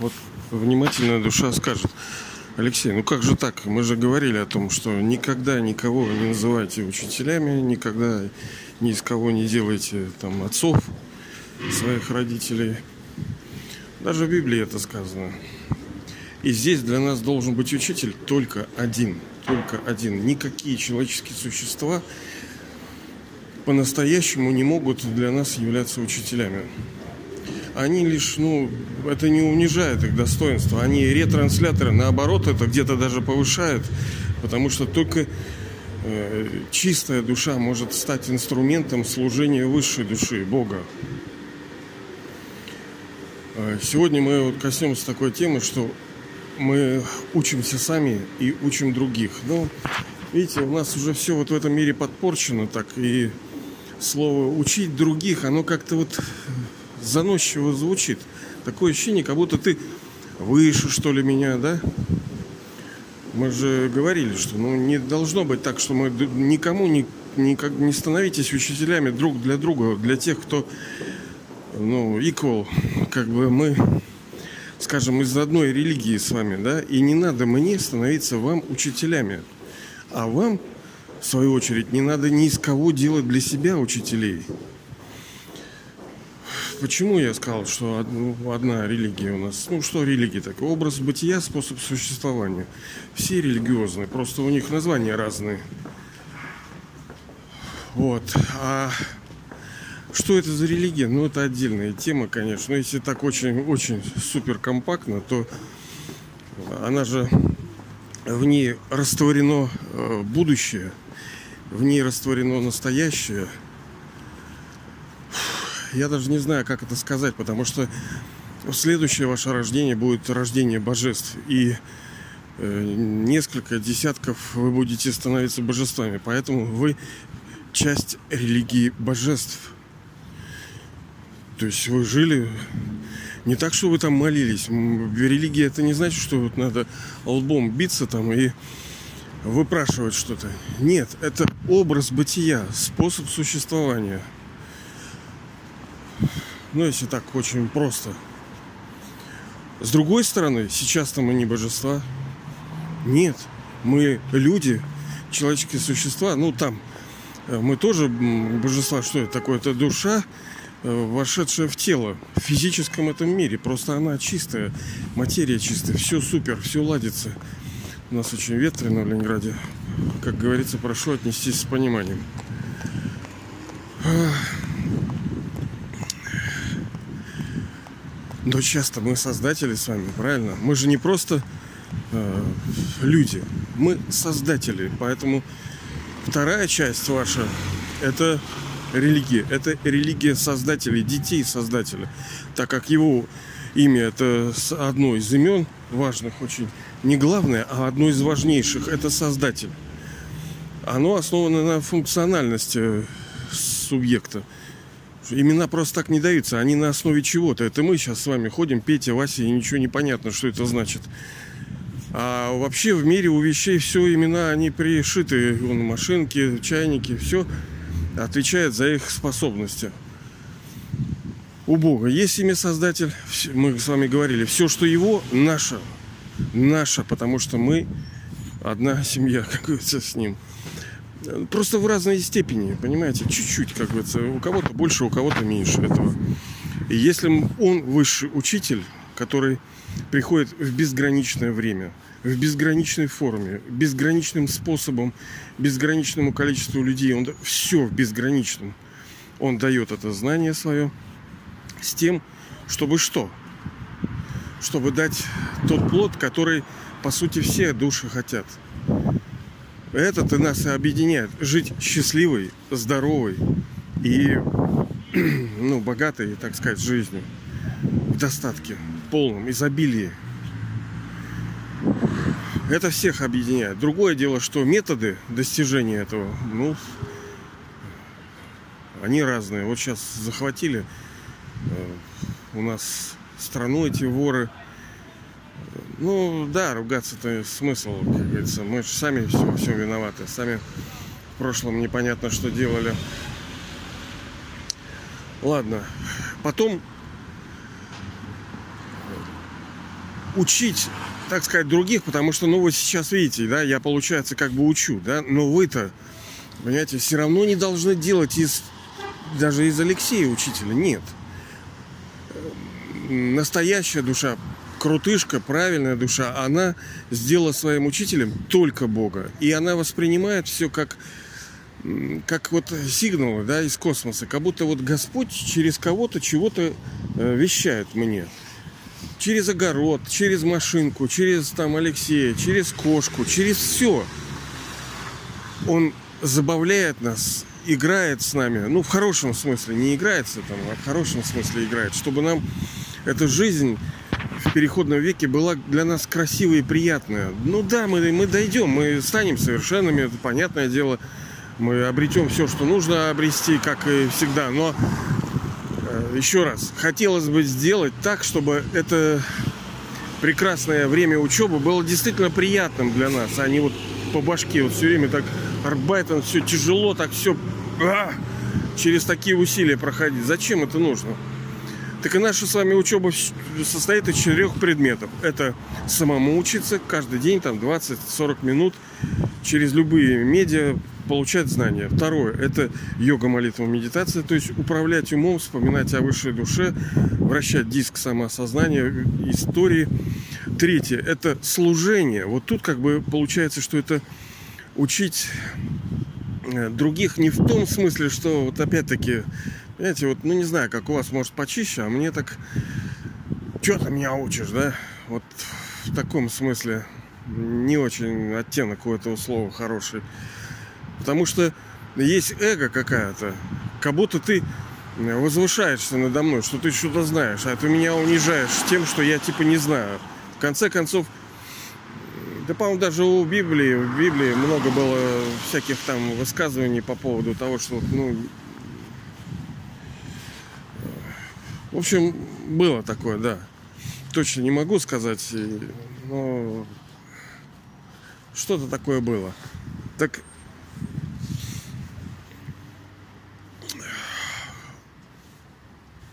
вот внимательная душа скажет, Алексей, ну как же так? Мы же говорили о том, что никогда никого не называйте учителями, никогда ни из кого не делайте там отцов своих родителей. Даже в Библии это сказано. И здесь для нас должен быть учитель только один. Только один. Никакие человеческие существа по-настоящему не могут для нас являться учителями. Они лишь, ну, это не унижает их достоинство. Они ретрансляторы, наоборот, это где-то даже повышает, потому что только э, чистая душа может стать инструментом служения высшей души, Бога. Э, сегодня мы вот коснемся такой темы, что мы учимся сами и учим других. Но, видите, у нас уже все вот в этом мире подпорчено так, и слово «учить других», оно как-то вот заносчиво звучит. Такое ощущение, как будто ты выше, что ли, меня, да? Мы же говорили, что ну, не должно быть так, что мы никому не, никак, не становитесь учителями друг для друга, для тех, кто ну, equal, как бы мы скажем, из одной религии с вами, да, и не надо мне становиться вам учителями. А вам, в свою очередь, не надо ни из кого делать для себя учителей. Почему я сказал, что одна религия у нас? Ну, что религия так? Образ бытия, способ существования. Все религиозные, просто у них названия разные. Вот. А что это за религия? Ну, это отдельная тема, конечно. Но если так очень-очень супер компактно, то она же в ней растворено э, будущее, в ней растворено настоящее. Я даже не знаю, как это сказать, потому что следующее ваше рождение будет рождение божеств. И э, несколько десятков вы будете становиться божествами. Поэтому вы часть религии божеств – то есть вы жили не так, что вы там молились. Религия это не значит, что вот надо лбом биться там и выпрашивать что-то. Нет, это образ бытия, способ существования. Ну, если так очень просто. С другой стороны, сейчас-то мы не божества. Нет, мы люди, человеческие существа. Ну, там э, мы тоже божества. Что это такое? Это душа, Э, вошедшая в тело в физическом этом мире. Просто она чистая, материя чистая, все супер, все ладится. У нас очень ветрено в Ленинграде. Как говорится, прошу отнестись с пониманием. Но часто мы создатели с вами, правильно? Мы же не просто э, люди, мы создатели. Поэтому вторая часть ваша это религия. Это религия создателей, детей создателя. Так как его имя это одно из имен важных очень. Не главное, а одно из важнейших. Это создатель. Оно основано на функциональности субъекта. Имена просто так не даются, они на основе чего-то. Это мы сейчас с вами ходим, Петя, Вася, и ничего не понятно, что это значит. А вообще в мире у вещей все имена, они пришиты. Вон, машинки, чайники, все отвечает за их способности. У Бога есть имя Создатель, мы с вами говорили, все, что его, наше, наше, потому что мы одна семья, как говорится, с ним. Просто в разной степени, понимаете, чуть-чуть, как говорится, у кого-то больше, у кого-то меньше этого. И если он высший учитель, который приходит в безграничное время – в безграничной форме, безграничным способом, безграничному количеству людей. Он все в безграничном. Он дает это знание свое с тем, чтобы что? Чтобы дать тот плод, который, по сути, все души хотят. Это и нас объединяет. Жить счастливой, здоровой и ну, богатой, так сказать, жизнью. В достатке, в полном изобилии. Это всех объединяет. Другое дело, что методы достижения этого, ну, они разные. Вот сейчас захватили э, у нас страну эти воры. Ну, да, ругаться-то смысл, как говорится. Мы же сами все, всем виноваты. Сами в прошлом непонятно, что делали. Ладно. Потом учить, так сказать, других, потому что, ну, вы сейчас видите, да, я, получается, как бы учу, да, но вы-то, понимаете, все равно не должны делать из, даже из Алексея учителя, нет. Настоящая душа, крутышка, правильная душа, она сделала своим учителем только Бога. И она воспринимает все как как вот сигналы да, из космоса, как будто вот Господь через кого-то чего-то э, вещает мне. Через огород, через машинку, через там Алексея, через кошку, через все. Он забавляет нас, играет с нами. Ну, в хорошем смысле, не играется там, а в хорошем смысле играет. Чтобы нам эта жизнь в переходном веке была для нас красивая и приятная. Ну да, мы, мы дойдем, мы станем совершенными, это понятное дело мы обретем все, что нужно обрести, как и всегда. Но э, еще раз, хотелось бы сделать так, чтобы это прекрасное время учебы было действительно приятным для нас, а не вот по башке вот все время так арбайтом, все тяжело, так все а, через такие усилия проходить. Зачем это нужно? Так и наша с вами учеба состоит из четырех предметов. Это самому учиться каждый день, там 20-40 минут через любые медиа, получать знания. Второе – это йога, молитва, медитация, то есть управлять умом, вспоминать о высшей душе, вращать диск самоосознания, истории. Третье – это служение. Вот тут как бы получается, что это учить э, других не в том смысле, что вот опять-таки, знаете, вот, ну не знаю, как у вас может почище, а мне так, что ты меня учишь, да? Вот в таком смысле не очень оттенок у этого слова хороший. Потому что есть эго какая-то. Как будто ты возвышаешься надо мной, что ты что-то знаешь, а ты меня унижаешь тем, что я типа не знаю. В конце концов, да, по-моему, даже у Библии, в Библии много было всяких там высказываний по поводу того, что, ну, в общем, было такое, да. Точно не могу сказать, но что-то такое было. Так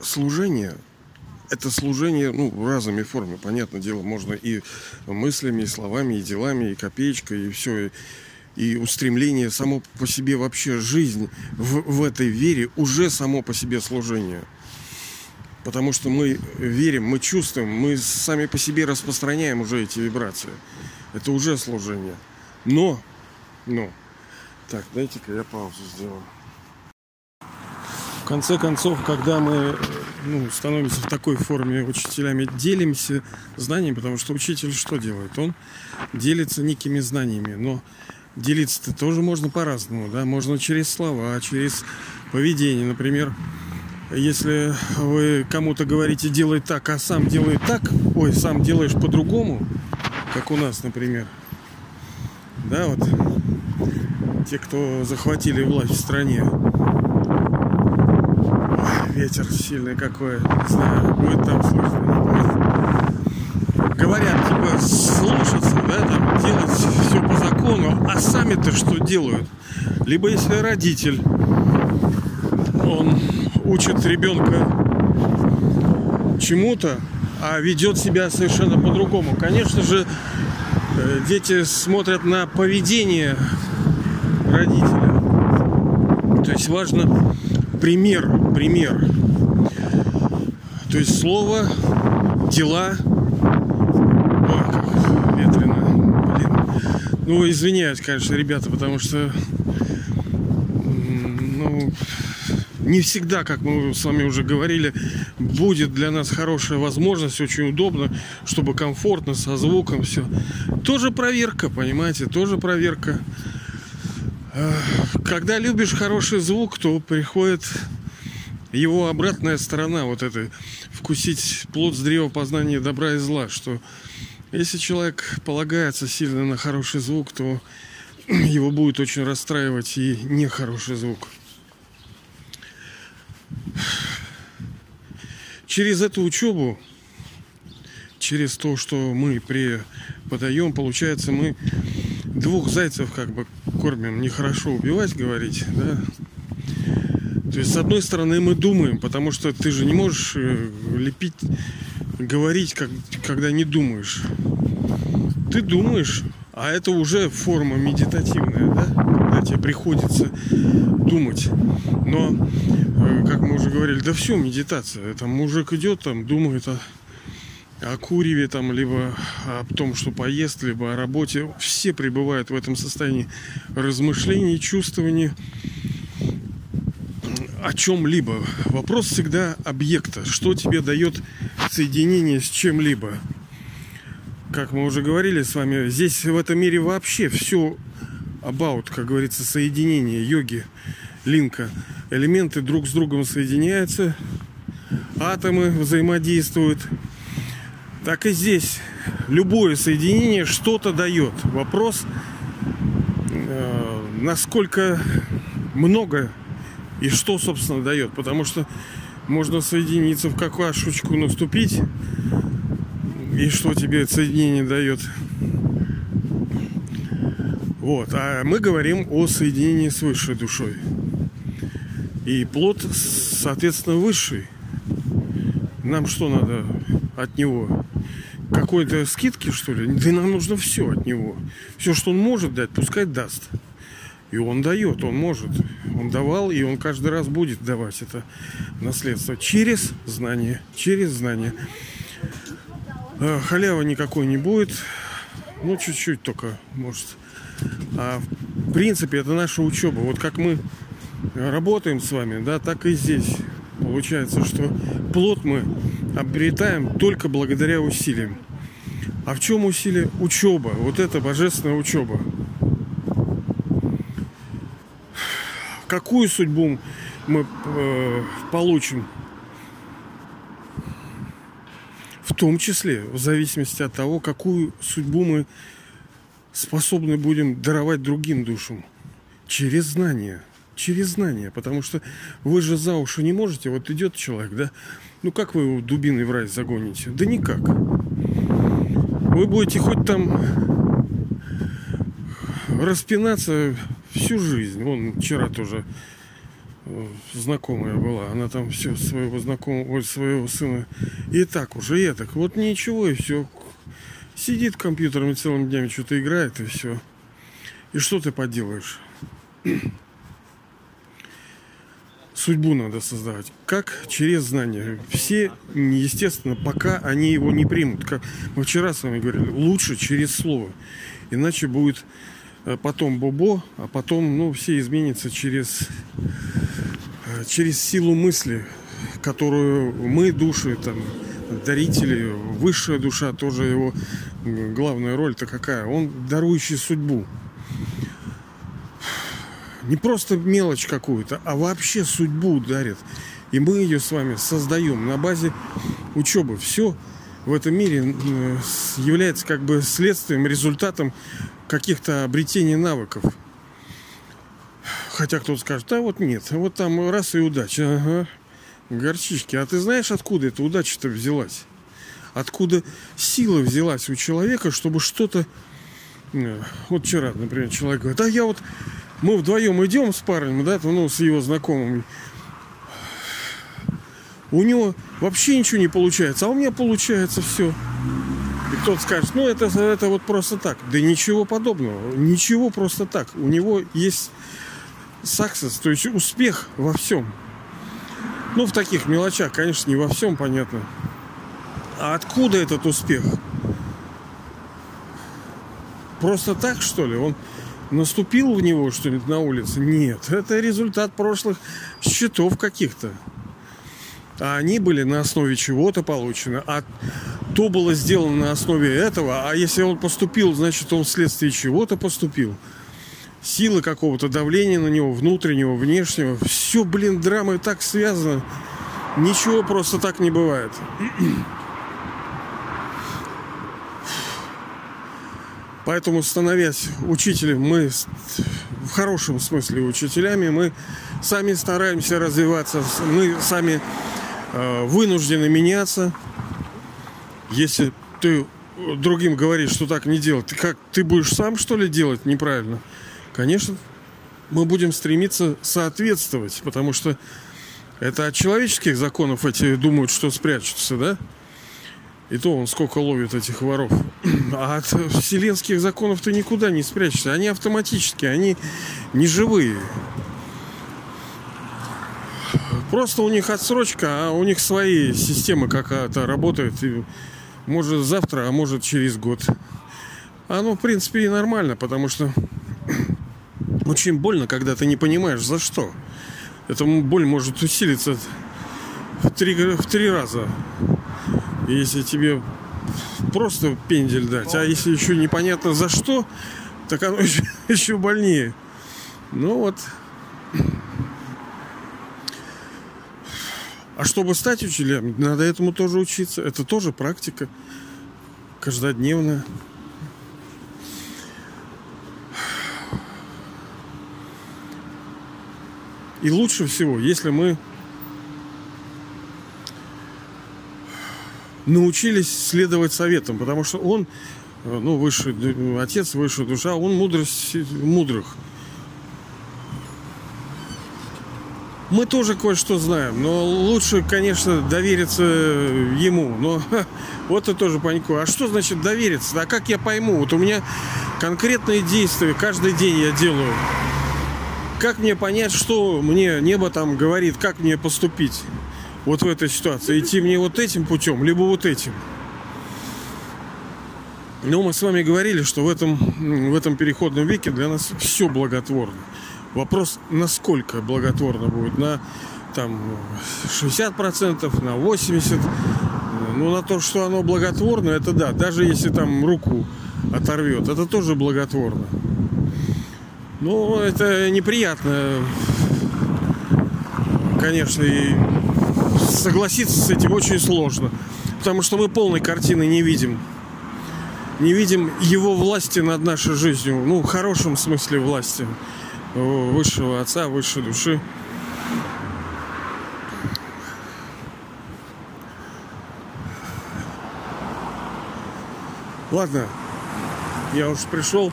служение это служение, ну, разными формами, понятное дело, можно и мыслями, и словами, и делами, и копеечкой, и все, и, и устремление само по себе вообще жизнь в, в этой вере уже само по себе служение. Потому что мы верим, мы чувствуем, мы сами по себе распространяем уже эти вибрации. Это уже служение. Но, но, так, дайте-ка я паузу сделаю конце концов, когда мы ну, становимся в такой форме учителями, делимся знаниями, потому что учитель что делает? Он делится некими знаниями, но делиться-то тоже можно по-разному, да, можно через слова, через поведение, например, если вы кому-то говорите делай так, а сам делает так, ой, сам делаешь по-другому, как у нас, например, да, вот те, кто захватили власть в стране, ветер сильный какой. Не знаю, будет там слышно. Говорят, типа, слушаться, да, там, делать все по закону, а сами-то что делают? Либо если родитель, он учит ребенка чему-то, а ведет себя совершенно по-другому. Конечно же, э, дети смотрят на поведение родителя. То есть важно пример, пример. То есть слово, дела. Ой, как ветрено. Блин. Ну, извиняюсь, конечно, ребята, потому что ну, не всегда, как мы с вами уже говорили, будет для нас хорошая возможность, очень удобно, чтобы комфортно, со звуком, все. Тоже проверка, понимаете, тоже проверка. Когда любишь хороший звук, то приходит его обратная сторона, вот это вкусить плод с древа познания добра и зла, что если человек полагается сильно на хороший звук, то его будет очень расстраивать и нехороший звук. Через эту учебу, через то, что мы преподаем, получается, мы двух зайцев как бы кормим. Нехорошо убивать, говорить, да. То есть, с одной стороны, мы думаем, потому что ты же не можешь э, лепить говорить, как, когда не думаешь. Ты думаешь, а это уже форма медитативная, да? Когда тебе приходится думать. Но, как мы уже говорили, да все медитация. Там мужик идет, там думает о, о куреве, там, либо о том, что поест, либо о работе. Все пребывают в этом состоянии размышлений, чувствований о чем-либо. Вопрос всегда объекта. Что тебе дает соединение с чем-либо? Как мы уже говорили с вами, здесь в этом мире вообще все about, как говорится, соединение йоги, линка. Элементы друг с другом соединяются, атомы взаимодействуют. Так и здесь любое соединение что-то дает. Вопрос, э, насколько много и что, собственно, дает. Потому что можно соединиться в какашечку наступить. И что тебе соединение дает. Вот. А мы говорим о соединении с высшей душой. И плод, соответственно, высший. Нам что надо от него? Какой-то скидки, что ли? Да нам нужно все от него. Все, что он может дать, пускай даст. И он дает, он может. Он давал, и он каждый раз будет давать это наследство через знание, через знание. А, халява никакой не будет. Ну, чуть-чуть только, может. А в принципе, это наша учеба. Вот как мы работаем с вами, да, так и здесь. Получается, что плод мы обретаем только благодаря усилиям. А в чем усилие? Учеба. Вот это божественная учеба. какую судьбу мы э, получим. В том числе, в зависимости от того, какую судьбу мы способны будем даровать другим душам. Через знания. Через знания. Потому что вы же за уши не можете. Вот идет человек, да? Ну как вы его дубиной в рай загоните? Да никак. Вы будете хоть там распинаться всю жизнь. Вон вчера тоже э, знакомая была. Она там все своего знакомого, своего сына. И так уже, и так. Вот ничего, и все. Сидит компьютером целыми днями, что-то играет, и все. И что ты поделаешь? Судьбу надо создавать. Как? Через знания. Все, естественно, пока они его не примут. Как мы вчера с вами говорили, лучше через слово. Иначе будет Э, потом Бобо, а потом, ну, все изменится через, э, через силу мысли, которую мы, души, там, дарители, высшая душа, тоже его главная роль-то какая? Он дарующий судьбу. Не просто мелочь какую-то, а вообще судьбу дарит. И мы ее с вами создаем на базе учебы. Все в этом мире является как бы следствием, результатом каких-то обретений навыков. Хотя кто-то скажет, да вот нет, вот там раз и удача. Ага. Горчички. А ты знаешь, откуда эта удача-то взялась? Откуда сила взялась у человека, чтобы что-то... Э, вот вчера, например, человек говорит, да я вот... Мы вдвоем идем с парнем, да, ну, с его знакомым. У него вообще ничего не получается, а у меня получается все. И кто-то скажет, ну это, это вот просто так. Да ничего подобного. Ничего просто так. У него есть success, то есть успех во всем. Ну, в таких мелочах, конечно, не во всем, понятно. А откуда этот успех? Просто так, что ли? Он наступил в него что-нибудь на улице? Нет, это результат прошлых счетов каких-то. А они были на основе чего-то получены. А то было сделано на основе этого, а если он поступил, значит он вследствие чего-то поступил. Силы какого-то давления на него, внутреннего, внешнего. Все, блин, драмы так связано. Ничего просто так не бывает. Поэтому, становясь учителем, мы в хорошем смысле учителями, мы сами стараемся развиваться, мы сами э, вынуждены меняться, если ты другим говоришь, что так не делать, ты как ты будешь сам что ли делать неправильно? Конечно, мы будем стремиться соответствовать, потому что это от человеческих законов эти думают, что спрячутся, да? И то он сколько ловит этих воров. А от вселенских законов ты никуда не спрячешься. Они автоматически, они не живые. Просто у них отсрочка, а у них свои системы какая-то работает. Может завтра, а может через год. Оно, в принципе, и нормально, потому что очень больно, когда ты не понимаешь, за что. Эта боль может усилиться в три, в три раза. Если тебе просто пендель дать, а если еще непонятно за что, так оно еще, еще больнее. Ну вот. А чтобы стать учителем, надо этому тоже учиться. Это тоже практика каждодневная. И лучше всего, если мы научились следовать советам, потому что он, э, ну, высший отец, высшая душа, он мудрость мудрых. Мы тоже кое-что знаем, но лучше, конечно, довериться ему. Но ха, вот это тоже панику. А что значит довериться? А как я пойму? Вот у меня конкретные действия каждый день я делаю. Как мне понять, что мне небо там говорит, как мне поступить вот в этой ситуации? Идти мне вот этим путем, либо вот этим? Но мы с вами говорили, что в этом, в этом переходном веке для нас все благотворно. Вопрос, насколько благотворно будет, на там 60%, на 80%. Ну, на то, что оно благотворно, это да. Даже если там руку оторвет, это тоже благотворно. Ну, это неприятно. Конечно, и согласиться с этим очень сложно. Потому что мы полной картины не видим. Не видим его власти над нашей жизнью. Ну, в хорошем смысле власти. Высшего Отца, высшей души. Ладно, я уж пришел.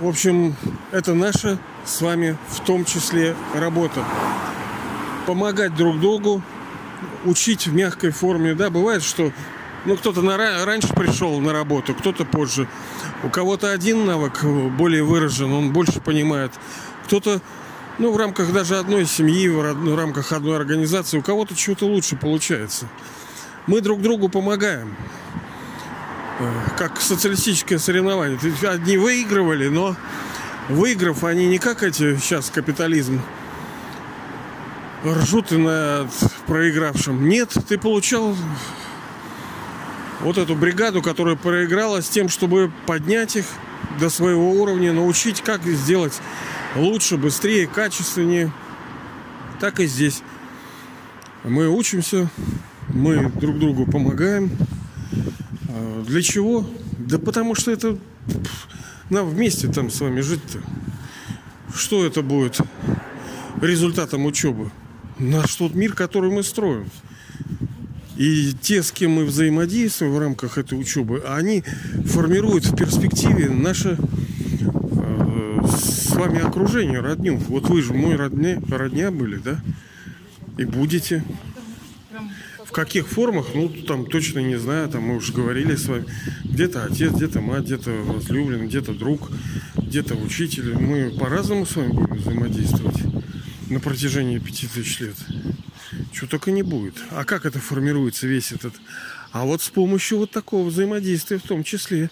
В общем, это наша с вами в том числе работа. Помогать друг другу, учить в мягкой форме. Да, бывает, что ну, кто-то на, раньше пришел на работу, кто-то позже. У кого-то один навык более выражен, он больше понимает. Кто-то, ну, в рамках даже одной семьи, в рамках одной организации, у кого-то чего-то лучше получается. Мы друг другу помогаем. Э, как социалистическое соревнование. Одни выигрывали, но выиграв, они не как эти сейчас капитализм ржут и над проигравшим. Нет, ты получал вот эту бригаду, которая проиграла с тем, чтобы поднять их до своего уровня, научить, как сделать лучше, быстрее, качественнее. Так и здесь. Мы учимся, мы друг другу помогаем. А, для чего? Да потому что это нам вместе там с вами жить-то. Что это будет результатом учебы? Наш тот мир, который мы строим. И те, с кем мы взаимодействуем в рамках этой учебы, они формируют в перспективе наше э, с вами окружение, родню. Вот вы же мой родня, родня были, да? И будете каких формах, ну, там точно не знаю, там мы уже говорили с вами. Где-то отец, где-то мать, где-то возлюбленный, где-то друг, где-то учитель. Мы по-разному с вами будем взаимодействовать на протяжении пяти тысяч лет. Чего только не будет. А как это формируется весь этот... А вот с помощью вот такого взаимодействия в том числе.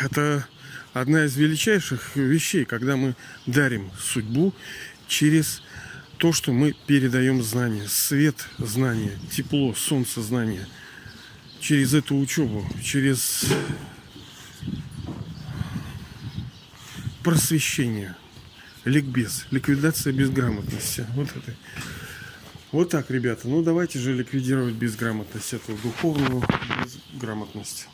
Это одна из величайших вещей, когда мы дарим судьбу через то, что мы передаем знания, свет знания, тепло, солнце знания через эту учебу, через просвещение, ликбез, ликвидация безграмотности. Вот это. Вот так, ребята. Ну давайте же ликвидировать безграмотность, эту духовную безграмотность.